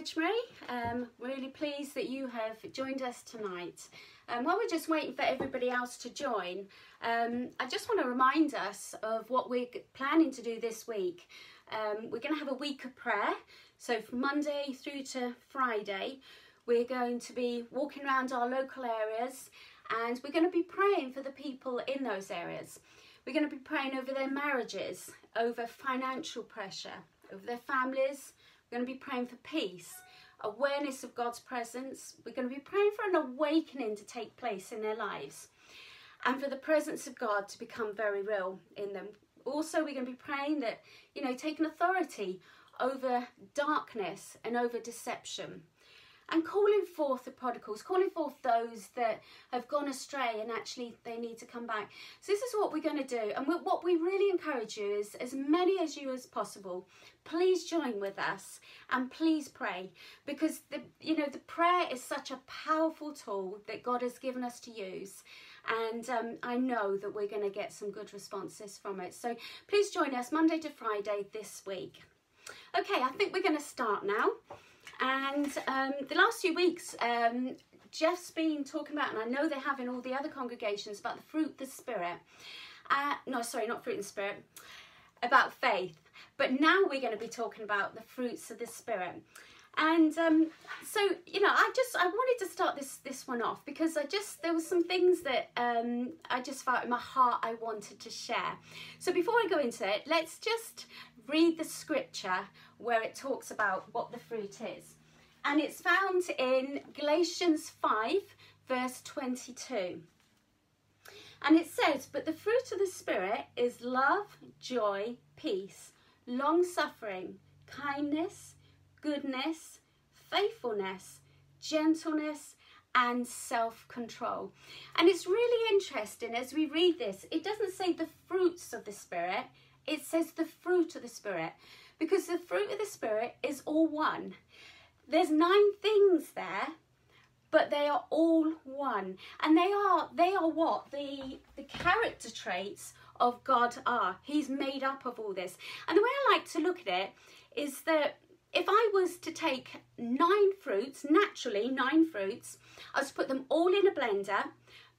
Edgemary. Um, really pleased that you have joined us tonight. Um, while we're just waiting for everybody else to join, um, I just want to remind us of what we're planning to do this week. Um, we're going to have a week of prayer. So from Monday through to Friday, we're going to be walking around our local areas and we're going to be praying for the people in those areas. We're going to be praying over their marriages, over financial pressure, over their families. We're going to be praying for peace, awareness of God's presence. We're going to be praying for an awakening to take place in their lives and for the presence of God to become very real in them. Also, we're going to be praying that, you know, taking authority over darkness and over deception and calling forth the prodigals, calling forth those that have gone astray and actually they need to come back. So this is what we're going to do. And what we really encourage you is as many as you as possible, please join with us and please pray because the you know the prayer is such a powerful tool that God has given us to use and um, I know that we're going to get some good responses from it. So please join us Monday to Friday this week. Okay, I think we're going to start now. And um, the last few weeks, um, Jeff's been talking about, and I know they have in all the other congregations, about the fruit the Spirit. Uh, no, sorry, not fruit and spirit, about faith. But now we're going to be talking about the fruits of the Spirit. And um, so, you know, I just I wanted to start this this one off because I just there were some things that um, I just felt in my heart I wanted to share. So before I go into it, let's just read the scripture where it talks about what the fruit is. And it's found in Galatians 5, verse 22. And it says, But the fruit of the Spirit is love, joy, peace, long suffering, kindness, goodness, faithfulness, gentleness, and self control. And it's really interesting as we read this, it doesn't say the fruits of the Spirit, it says the fruit of the Spirit because the fruit of the Spirit is all one. There's nine things there, but they are all one. And they are they are what? The the character traits of God are. He's made up of all this. And the way I like to look at it is that if I was to take nine fruits, naturally nine fruits, I was to put them all in a blender,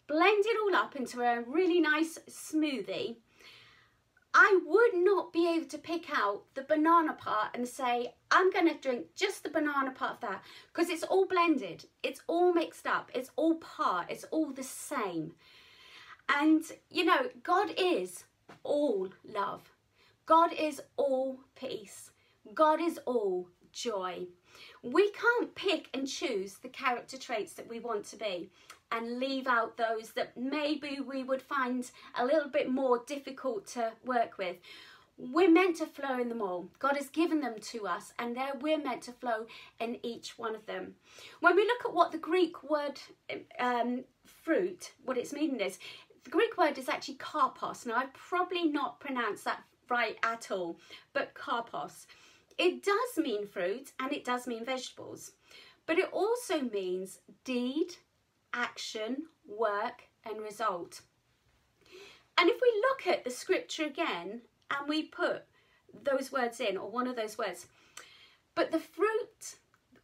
blend it all up into a really nice smoothie, I would not be able to pick out the banana part and say, I'm going to drink just the banana part of that because it's all blended, it's all mixed up, it's all part, it's all the same. And, you know, God is all love, God is all peace, God is all joy. We can't pick and choose the character traits that we want to be and leave out those that maybe we would find a little bit more difficult to work with. We're meant to flow in them all. God has given them to us, and there we're meant to flow in each one of them. When we look at what the Greek word um, fruit, what its meaning is, the Greek word is actually karpos. Now, I've probably not pronounced that right at all, but karpos. It does mean fruit and it does mean vegetables, but it also means deed, action, work, and result. And if we look at the scripture again and we put those words in, or one of those words, but the fruit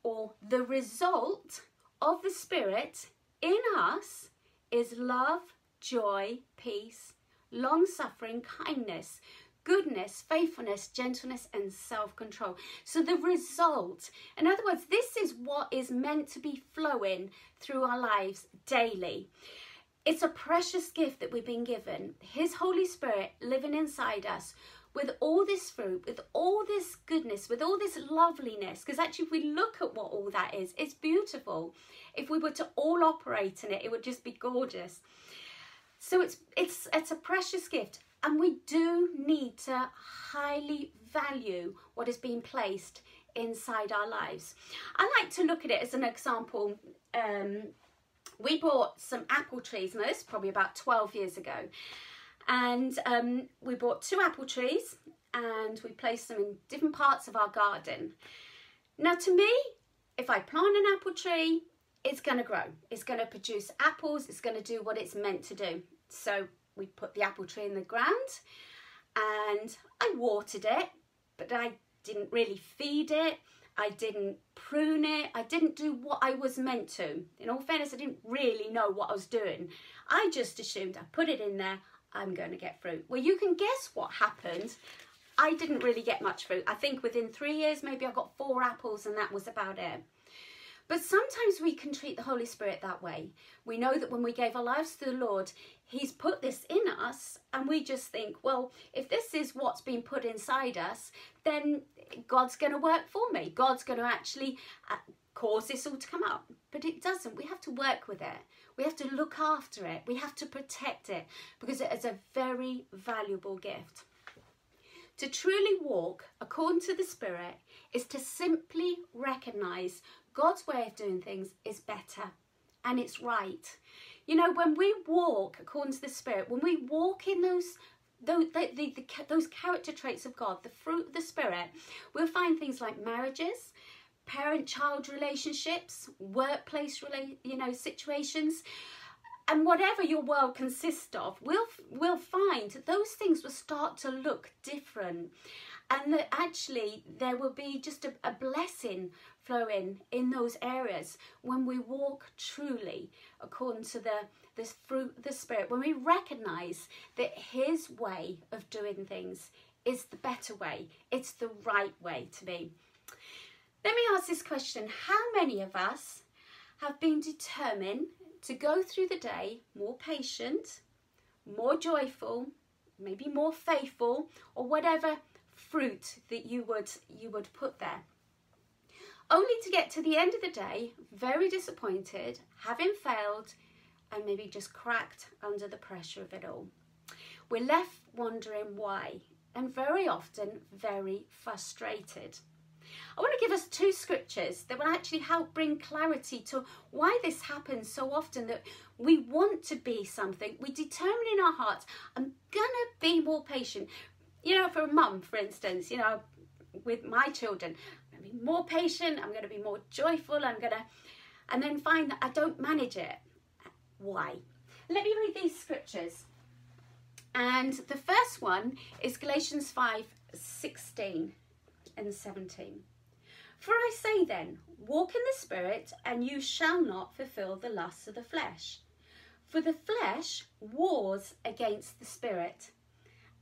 or the result of the Spirit in us is love, joy, peace, long suffering, kindness, goodness, faithfulness, gentleness, and self control. So, the result, in other words, this is what is meant to be flowing through our lives daily. It's a precious gift that we've been given. His Holy Spirit living inside us with all this fruit, with all this goodness, with all this loveliness. Because actually, if we look at what all that is, it's beautiful. If we were to all operate in it, it would just be gorgeous. So it's it's it's a precious gift. And we do need to highly value what is being placed inside our lives. I like to look at it as an example. Um, we bought some apple trees, and this probably about 12 years ago. And um, we bought two apple trees and we placed them in different parts of our garden. Now, to me, if I plant an apple tree, it's going to grow. It's going to produce apples. It's going to do what it's meant to do. So we put the apple tree in the ground and I watered it, but I didn't really feed it. I didn't prune it. I didn't do what I was meant to. In all fairness, I didn't really know what I was doing. I just assumed I put it in there, I'm going to get fruit. Well, you can guess what happened. I didn't really get much fruit. I think within three years, maybe I got four apples and that was about it. But sometimes we can treat the Holy Spirit that way. We know that when we gave our lives to the Lord, He's put this in us, and we just think, well, if this is what's been put inside us, then God's going to work for me. God's going to actually uh, cause this all to come out. But it doesn't. We have to work with it. We have to look after it. We have to protect it because it is a very valuable gift. To truly walk according to the Spirit is to simply recognize God's way of doing things is better and it's right. You know, when we walk according to the Spirit, when we walk in those those, the, the, the, those character traits of God, the fruit of the Spirit, we'll find things like marriages, parent-child relationships, workplace, you know, situations, and whatever your world consists of, we'll we'll find those things will start to look different, and that actually there will be just a, a blessing flowing in those areas when we walk truly according to the this fruit of the spirit. When we recognize that his way of doing things is the better way it's the right way to be. Let me ask this question. How many of us have been determined to go through the day more patient more joyful maybe more faithful or whatever fruit that you would you would put there only to get to the end of the day very disappointed, having failed, and maybe just cracked under the pressure of it all. We're left wondering why, and very often very frustrated. I want to give us two scriptures that will actually help bring clarity to why this happens so often that we want to be something. We determine in our hearts, I'm going to be more patient. You know, for a mum, for instance, you know, with my children, I'm going to be more patient, I'm going to be more joyful, I'm going to, and then find that I don't manage it. Why? Let me read these scriptures. And the first one is Galatians 5 16 and 17. For I say then, walk in the Spirit, and you shall not fulfill the lusts of the flesh. For the flesh wars against the Spirit,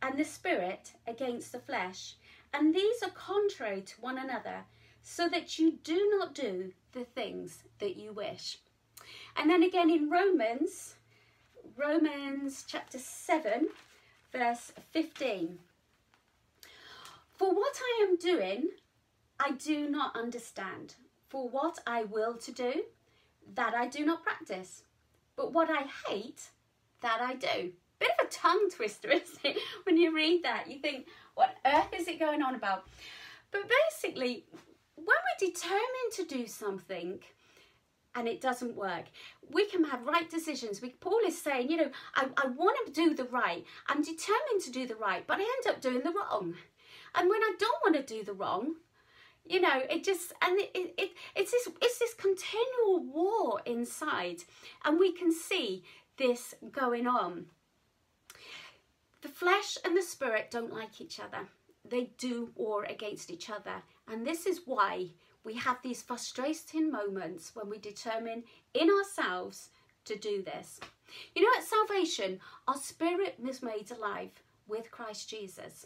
and the Spirit against the flesh, and these are contrary to one another, so that you do not do the things that you wish. And then again in Romans, Romans chapter 7, verse 15. For what I am doing, I do not understand. For what I will to do, that I do not practice. But what I hate, that I do. Bit of a tongue twister, isn't it? When you read that, you think, what earth is it going on about? But basically, when we're determined to do something and it doesn't work, we can have right decisions. We, Paul is saying, you know, I, I want to do the right. I'm determined to do the right, but I end up doing the wrong. And when I don't want to do the wrong, you know, it just and it, it, it it's this it's this continual war inside, and we can see this going on. The flesh and the spirit don't like each other. They do war against each other and this is why we have these frustrating moments when we determine in ourselves to do this. You know, at salvation, our spirit is made alive with Christ Jesus.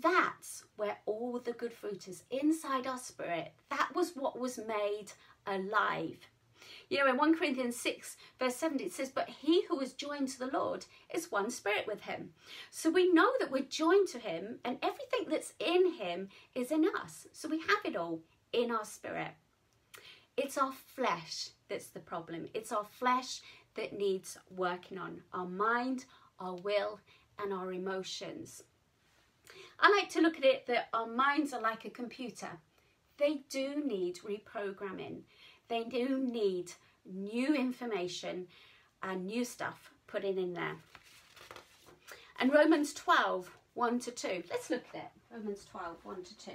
That's where all the good fruit is inside our spirit. That was what was made alive. You know, in 1 Corinthians 6, verse 7, it says, But he who is joined to the Lord is one spirit with him. So we know that we're joined to him, and everything that's in him is in us. So we have it all in our spirit. It's our flesh that's the problem. It's our flesh that needs working on our mind, our will, and our emotions. I like to look at it that our minds are like a computer. They do need reprogramming they do need new information and new stuff put in in there. And Romans 12, 1 to 2. Let's look at it. Romans 12, 1 to 2.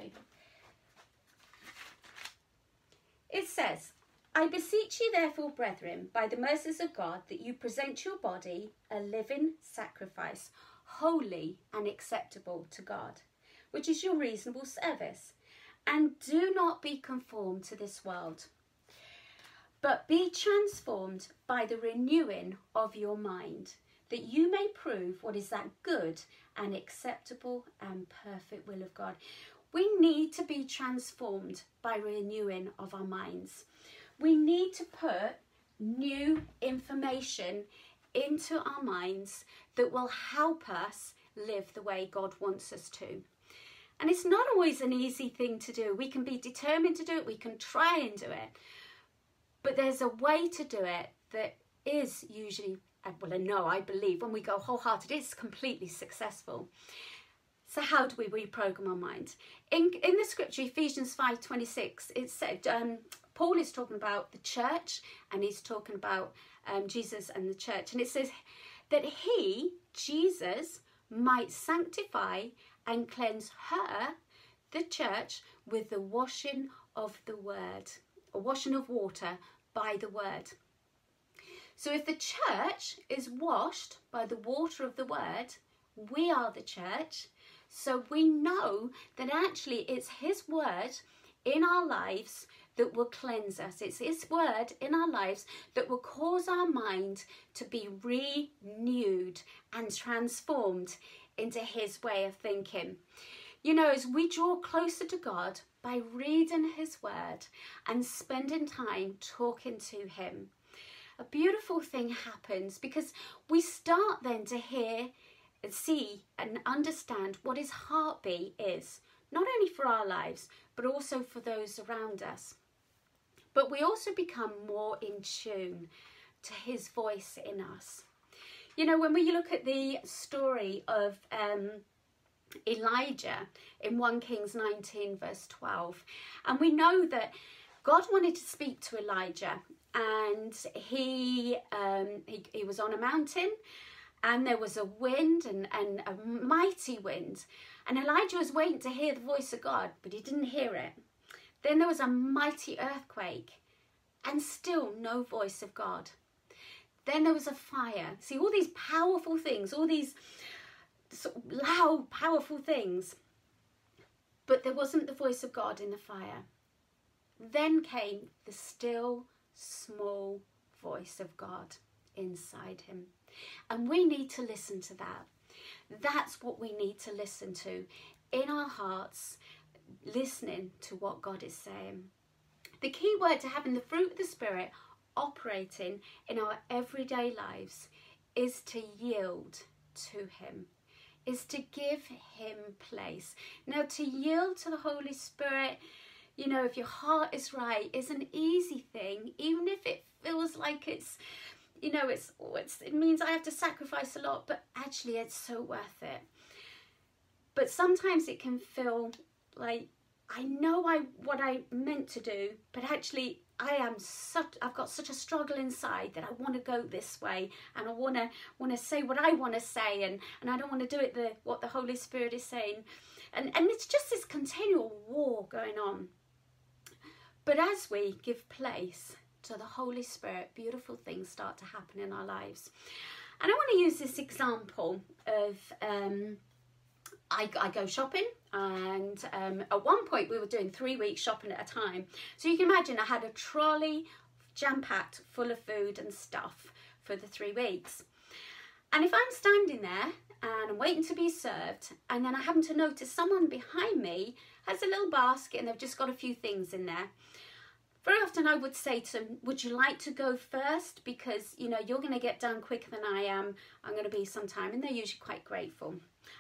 It says, I beseech you, therefore, brethren, by the mercies of God, that you present your body a living sacrifice, holy and acceptable to God, which is your reasonable service And do not be conformed to this world, but be transformed by the renewing of your mind, that you may prove what is that good and acceptable and perfect will of God. We need to be transformed by renewing of our minds. We need to put new information into our minds that will help us live the way God wants us to. And it's not always an easy thing to do. We can be determined to do it, we can try and do it. But there's a way to do it that is usually, well, I know, I believe, when we go wholehearted, it's completely successful. So how do we reprogram our mind? In, in the scripture, Ephesians 5.26, it said, um, Paul is talking about the church and he's talking about um, Jesus and the church. And it says that he, Jesus, might sanctify and cleanse her, the church, with the washing of the word, a washing of water by the word. So if the church is washed by the water of the word, we are the church. So we know that actually it's his word in our lives that will cleanse us. It's His word in our lives that will cause our mind to be renewed and transformed into His way of thinking. You know, as we draw closer to God by reading His word and spending time talking to Him, a beautiful thing happens because we start then to hear, see, and understand what His heartbeat is, not only for our lives, but also for those around us but we also become more in tune to his voice in us. You know, when we look at the story of um, Elijah in 1 Kings 19, verse 12, and we know that God wanted to speak to Elijah, and he, um, he, he was on a mountain, and there was a wind and, and a mighty wind. And Elijah was waiting to hear the voice of God, but he didn't hear it. Then there was a mighty earthquake, and still no voice of God. Then there was a fire. See, all these powerful things, all these loud, powerful things, but there wasn't the voice of God in the fire. Then came the still, small voice of God inside him. And we need to listen to that. That's what we need to listen to in our hearts listening to what God is saying. The key word to having the fruit of the Spirit operating in our everyday lives is to yield to Him, is to give Him place. Now, to yield to the Holy Spirit, you know, if your heart is right, is an easy thing, even if it feels like it's, you know, it's, it's it means I have to sacrifice a lot, but actually it's so worth it. But sometimes it can feel like I know I what I meant to do, but actually I am such I've got such a struggle inside that I want to go this way and I want to want to say what I want to say and and I don't want to do it the what the Holy Spirit is saying. And and it's just this continual war going on. But as we give place to the Holy Spirit, beautiful things start to happen in our lives. And I want to use this example of um, I, I go shopping and um, at one point we were doing three weeks shopping at a time. So you can imagine I had a trolley jam-packed full of food and stuff for the three weeks. And if I'm standing there and I'm waiting to be served and then I happen to notice someone behind me has a little basket and they've just got a few things in there. Very often I would say to them, would you like to go first? Because, you know, you're going to get done quicker than I am. I'm going to be some time. And they're usually quite grateful.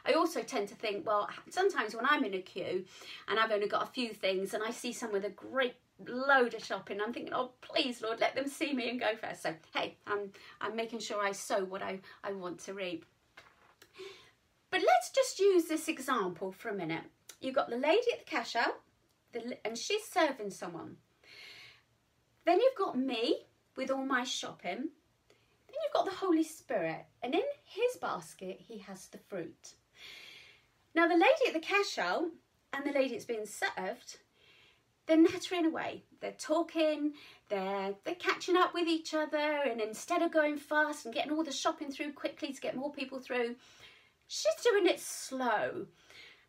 I also tend to think, well, sometimes when I'm in a queue and I've only got a few things and I see someone with a great load of shopping, I'm thinking, oh, please, Lord, let them see me and go first. So, hey, I'm, I'm making sure I sow what I, I want to reap. But let's just use this example for a minute. You've got the lady at the cash out the, and she's serving someone. Then you've got me with all my shopping then you've got the Holy Spirit, and in his basket, he has the fruit. Now, the lady at the cash out and the lady that's being served, they're nattering away. They're talking, they're, they're catching up with each other, and instead of going fast and getting all the shopping through quickly to get more people through, she's doing it slow.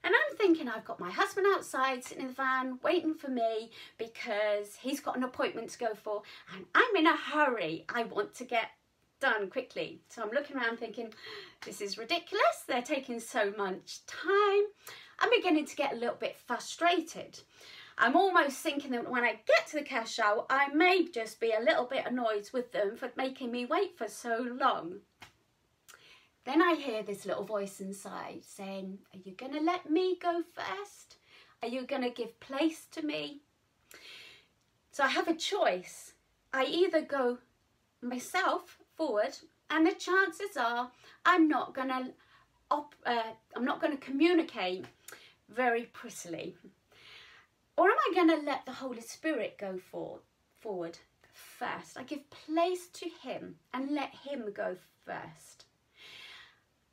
And I'm thinking I've got my husband outside sitting in the van waiting for me because he's got an appointment to go for and I'm in a hurry. I want to get done quickly. So I'm looking around thinking, this is ridiculous. They're taking so much time. I'm beginning to get a little bit frustrated. I'm almost thinking that when I get to the cash out, I may just be a little bit annoyed with them for making me wait for so long. Then I hear this little voice inside saying, Are you going to let me go first? Are you going to give place to me? So I have a choice. I either go myself forward, and the chances are I'm not going to uh, I'm not going to communicate very prettily. Or am I going to let the Holy Spirit go for, forward first? I give place to Him and let Him go first.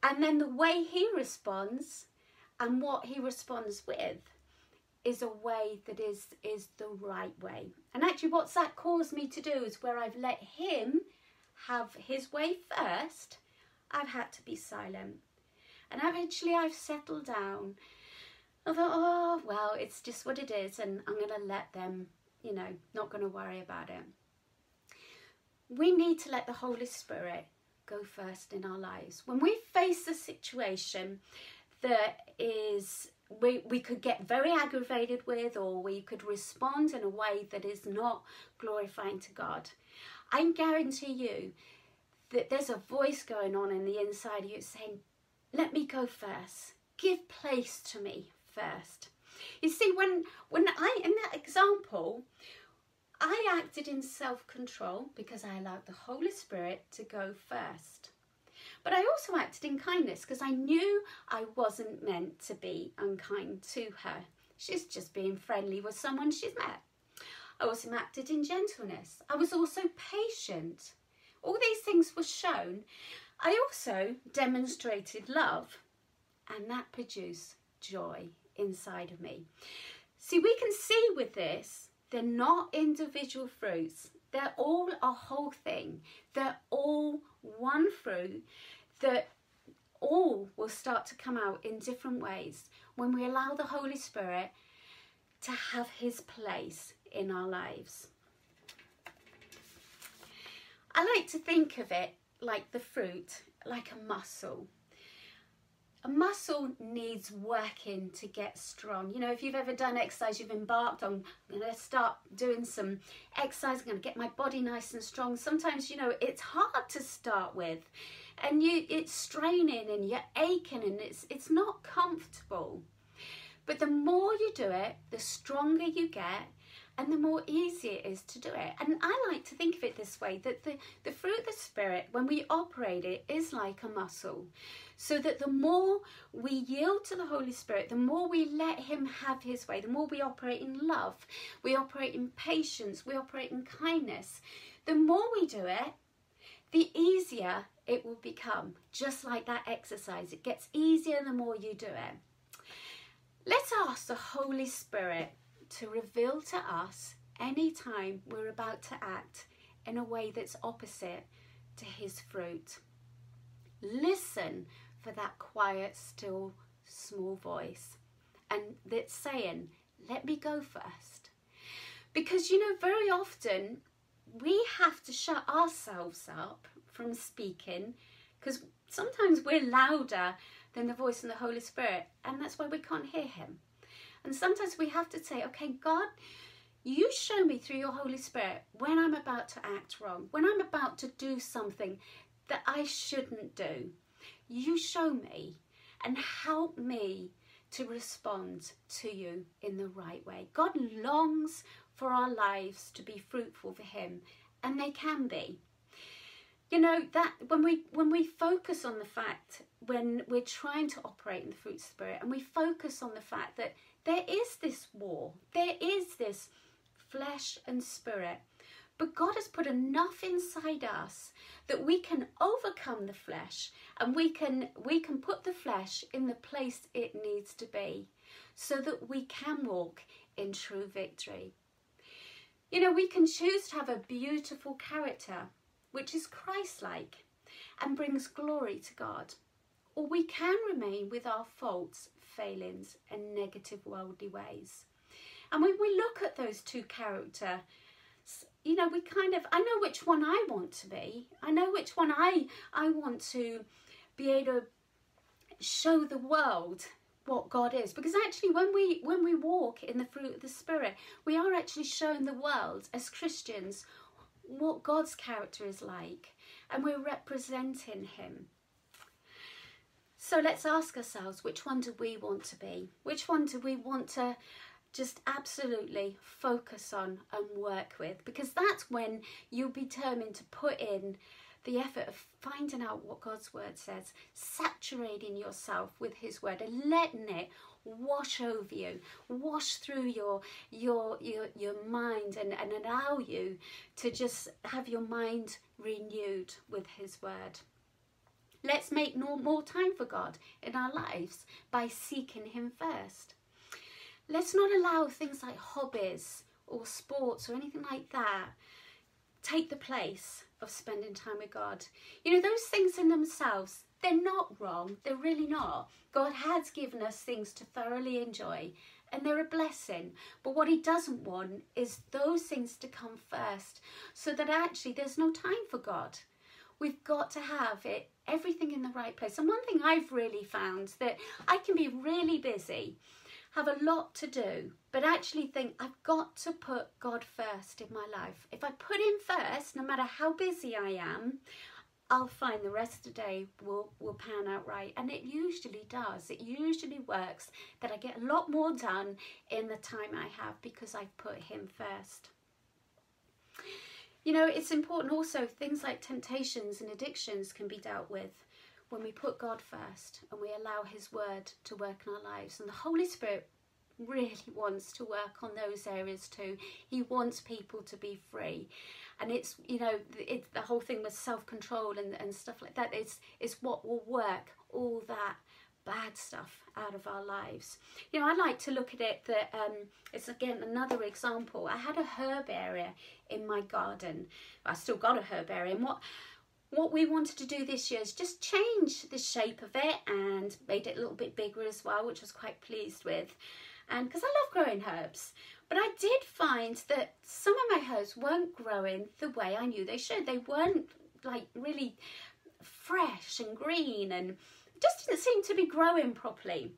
And then the way He responds and what He responds with is a way that is, is the right way. And actually, what's that caused me to do is where I've let Him have His way first, I've had to be silent. And eventually, I've settled down I thought, oh, well, it's just what it is, and I'm going to let them, you know, not going to worry about it. We need to let the Holy Spirit go first in our lives. When we face a situation that is we, we could get very aggravated with or we could respond in a way that is not glorifying to God. I guarantee you that there's a voice going on in the inside of you saying, let me go first. Give place to me first. You see, when when I in that example, I acted in self-control because I allowed the Holy Spirit to go first. But I also acted in kindness because I knew I wasn't meant to be unkind to her. She's just being friendly with someone she's met. I also acted in gentleness. I was also patient. All these things were shown. I also demonstrated love, and that produced joy inside of me. See, we can see with this, they're not individual fruits. They're all a whole thing. They're all one fruit that all will start to come out in different ways when we allow the Holy Spirit to have his place in our lives. I like to think of it like the fruit, like a muscle a muscle needs working to get strong. You know, if you've ever done exercise, you've embarked on, I'm going to start doing some exercise, I'm going to get my body nice and strong. Sometimes, you know, it's hard to start with and you it's straining and you're aching and it's it's not comfortable. But the more you do it, the stronger you get and the more easy it is to do it. And I like to think of it this way that the, the fruit of the Spirit, when we operate it, is like a muscle. So that the more we yield to the Holy Spirit, the more we let Him have His way, the more we operate in love, we operate in patience, we operate in kindness, the more we do it, the easier it will become. Just like that exercise, it gets easier the more you do it. Let's ask the Holy Spirit to reveal to us anytime we're about to act in a way that's opposite to his fruit. Listen for that quiet, still, small voice and that's saying, let me go first. Because, you know, very often we have to shut ourselves up from speaking because sometimes we're louder than the voice of the Holy Spirit and that's why we can't hear him. And sometimes we have to say, okay, God, you show me through your Holy Spirit when I'm about to act wrong, when I'm about to do something that I shouldn't do. You show me and help me to respond to you in the right way. God longs for our lives to be fruitful for him and they can be. You know that when we when we focus on the fact when we're trying to operate in the fruit spirit and we focus on the fact that there is this war, there is this flesh and spirit. But God has put enough inside us that we can overcome the flesh and we can we can put the flesh in the place it needs to be so that we can walk in true victory. You know, we can choose to have a beautiful character which is Christ-like and brings glory to God. Or we can remain with our faults failings and negative worldly ways. And when we look at those two character, you know, we kind of I know which one I want to be. I know which one I I want to be able to show the world what God is because actually when we when we walk in the fruit of the spirit we are actually showing the world as Christians what God's character is like and we're representing him so let's ask ourselves which one do we want to be which one do we want to just absolutely focus on and work with because that's when you'll be determined to put in the effort of finding out what God's word says, saturating yourself with his word and letting it wash over you, wash through your your your, your mind and, and allow you to just have your mind renewed with his word. Let's make more time for God in our lives by seeking him first. Let's not allow things like hobbies or sports or anything like that take the place of spending time with God. You know, those things in themselves, they're not wrong. They're really not. God has given us things to thoroughly enjoy and they're a blessing. But what he doesn't want is those things to come first so that actually there's no time for God. We've got to have it everything in the right place. And one thing I've really found that I can be really busy have a lot to do, but actually think I've got to put God first in my life. If I put Him first, no matter how busy I am, I'll find the rest of the day will, will pan out right. And it usually does. It usually works that I get a lot more done in the time I have because I've put Him first. You know, it's important also, things like temptations and addictions can be dealt with when we put God first and we allow His Word to work in our lives. And the Holy Spirit really wants to work on those areas too. He wants people to be free. And it's, you know, it, the whole thing with self control and, and stuff like that is, is what will work all that bad stuff out of our lives. You know, I like to look at it that um, it's again another example. I had a herb area in my garden. I still got a herb area, and what what we wanted to do this year is just change the shape of it and made it a little bit bigger as well, which I was quite pleased with. And because I love growing herbs, but I did find that some of my herbs weren't growing the way I knew they should. They weren't like really fresh and green and just didn't seem to be growing properly.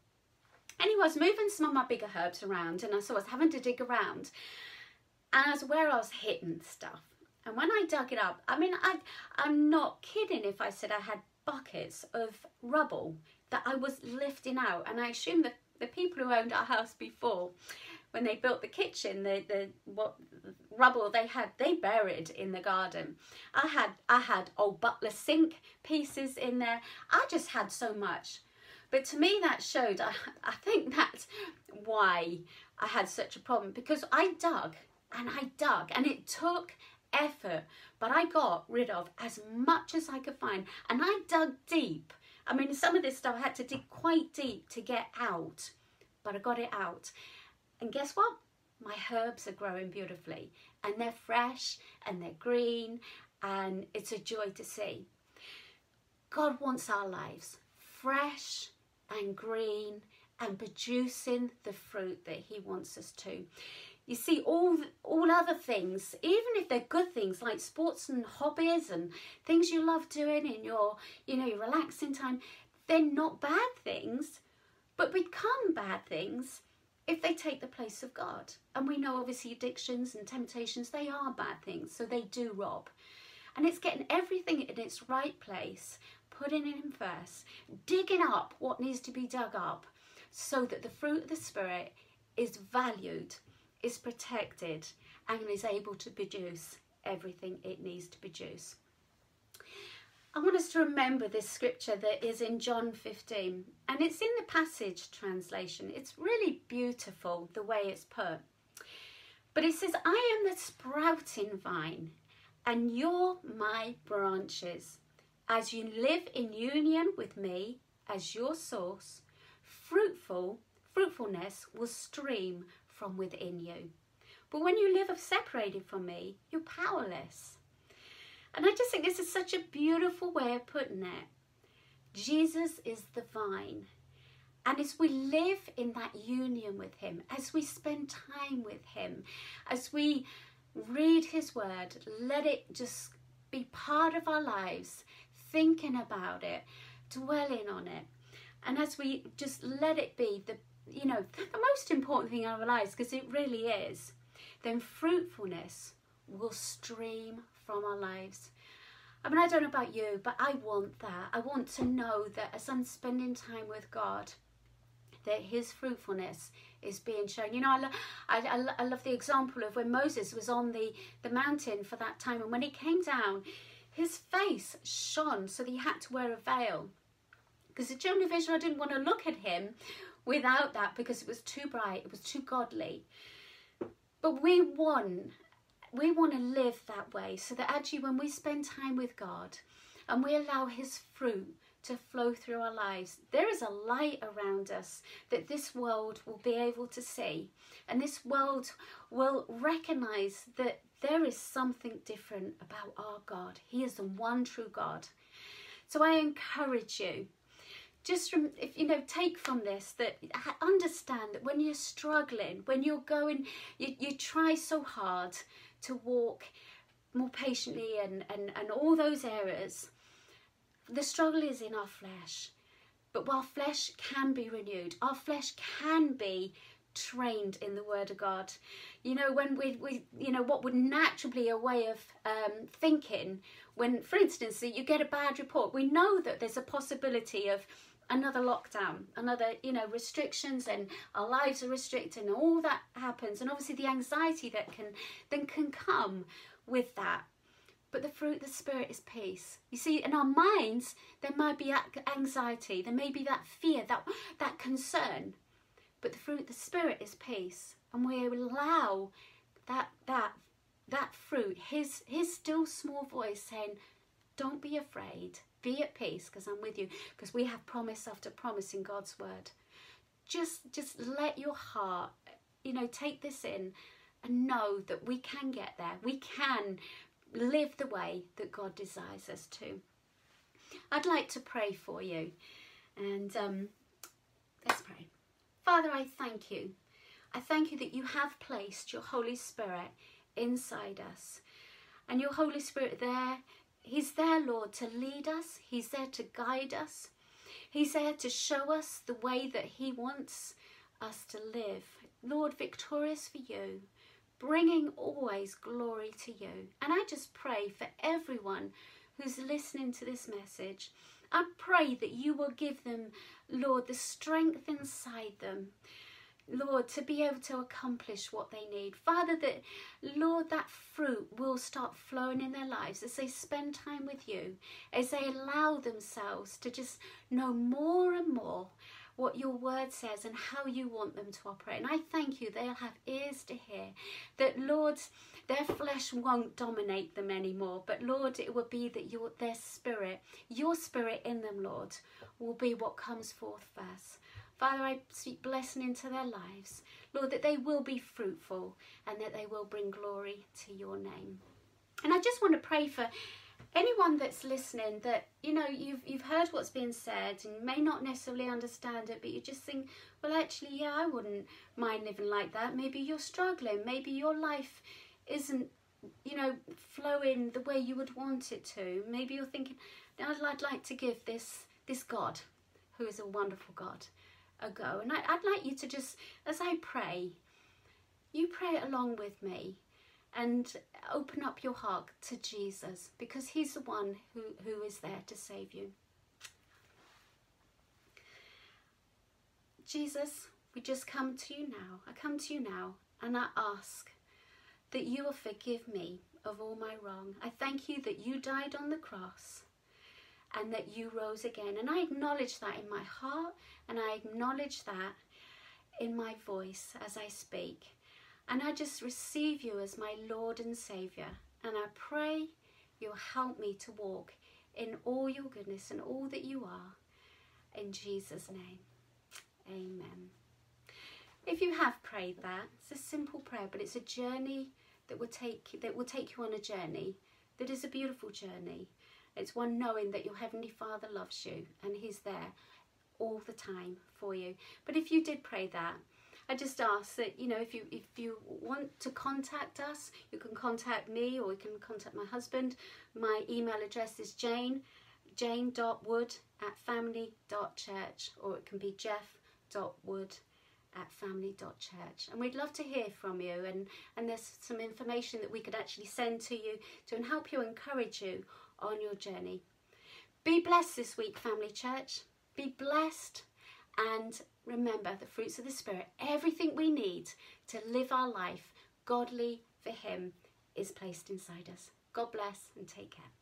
Anyway, I was moving some of my bigger herbs around and I so I was having to dig around where I was hitting stuff. And when I dug it up, I mean, I, I'm not kidding if I said I had buckets of rubble that I was lifting out. And I assume that the people who owned our house before, when they built the kitchen, the, the what rubble they had, they buried in the garden. I had I had old butler sink pieces in there. I just had so much. But to me that showed, I, I think that's why I had such a problem because I dug and I dug and it took effort, but I got rid of as much as I could find. And I dug deep. I mean, some of this stuff I had to dig quite deep to get out, but I got it out. And guess what? My herbs are growing beautifully and they're fresh and they're green and it's a joy to see. God wants our lives fresh and green and producing the fruit that he wants us to. You see, all all other things, even if they're good things like sports and hobbies and things you love doing in your, you know, relaxing time, they're not bad things, but become bad things if they take the place of God. And we know obviously addictions and temptations, they are bad things, so they do rob. And it's getting everything in its right place, putting it in first, digging up what needs to be dug up so that the fruit of the Spirit is valued is protected and is able to produce everything it needs to produce. I want us to remember this scripture that is in John 15 and it's in the Passion Translation. It's really beautiful the way it's put. But it says, I am the sprouting vine and you're my branches. As you live in union with me as your source, fruitful fruitfulness will stream from within you. But when you live separated from me, you're powerless. And I just think this is such a beautiful way of putting it. Jesus is the vine, And as we live in that union with Him, as we spend time with Him, as we read His Word, let it just be part of our lives, thinking about it, dwelling on it. And as we just let it be the you know the most important thing in our lives because it really is then fruitfulness will stream from our lives I mean, I don't know about you, but I want that. I want to know that as I'm spending time with God, that His fruitfulness is being shown. You know, I, lo- I, I, I love the example of when Moses was on the, the mountain for that time, and when he came down, his face shone, so that he had to wear a veil. Because the children of Israel didn't want to look at him without that because it was too bright, it was too godly. But we want we want to live that way so that actually when we spend time with God and we allow His fruit to flow through our lives, there is a light around us that this world will be able to see. And this world will recognize that there is something different about our God. He is the one true God. So I encourage you just from if you know take from this that understand that when you're struggling when you're going you, you try so hard to walk more patiently and, and, and all those areas. The struggle is in our flesh. But while flesh can be renewed, our flesh can be trained in the word of God. You know, when we, we you know, what would naturally be a way of um, thinking, when, for instance, you get a bad report, we know that there's a possibility of another lockdown, another, you know, restrictions and our lives are restricted and all that happens. And obviously the anxiety that can then can come with that. But the fruit the Spirit is peace. You see, in our minds, there might be anxiety, there may be that fear, that, that concern. But the fruit the Spirit is peace. And we allow that, that, that fruit, his, his still small voice saying, don't be afraid, be at peace because I'm with you because we have promise after promise in God's word. Just just let your heart, you know, take this in and know that we can get there. We can live the way that God desires us to. I'd like to pray for you. And um, let's pray. Father, I thank you. I thank you that you have placed your Holy Spirit inside us. And your Holy Spirit there He's there, Lord, to lead us. He's there to guide us. He's there to show us the way that He wants us to live. Lord, victorious for you, bringing always glory to you. And I just pray for everyone who's listening to this message. I pray that you will give them, Lord, the strength inside them Lord, to be able to accomplish what they need. Father, that, Lord, that fruit will start flowing in their lives as they spend time with you, as they allow themselves to just know more and more what your word says and how you want them to operate. And I thank you, they'll have ears to hear. That, Lord, their flesh won't dominate them anymore, but Lord, it will be that your their spirit, your spirit in them, Lord, will be what comes forth first. Father, I speak blessing into their lives. Lord, that they will be fruitful and that they will bring glory to your name. And I just want to pray for anyone that's listening that you know you've you've heard what's being said and you may not necessarily understand it but you just think well actually yeah I wouldn't mind living like that maybe you're struggling maybe your life isn't you know flowing the way you would want it to maybe you're thinking I'd like to give this this God who is a wonderful God ago. And I, would like you to just, as I pray, you pray along with me and open up your heart to Jesus because he's the one who, who is there to save you. Jesus, we just come to you now. I come to you now and I ask that you will forgive me of all my wrong. I thank you that you died on the cross and that you rose again. And I acknowledge that in my heart and I acknowledge that in my voice as I speak. And I just receive you as my Lord and Saviour. And I pray you'll help me to walk in all your goodness and all that you are. In Jesus' name, amen. If you have prayed that, it's a simple prayer, but it's a journey that will take that will take you on a journey that is a beautiful journey. It's one knowing that your Heavenly Father loves you and He's there all the time for you. But if you did pray that, I just ask that you know if you if you want to contact us, you can contact me or you can contact my husband. My email address is Jane jane.wood at family.church or it can be jeff.wood at family.church and we'd love to hear from you and and there's some information that we could actually send to you to help you encourage you on your journey be blessed this week family church be blessed and remember the fruits of the Spirit. Everything we need to live our life godly for Him is placed inside us. God bless and take care.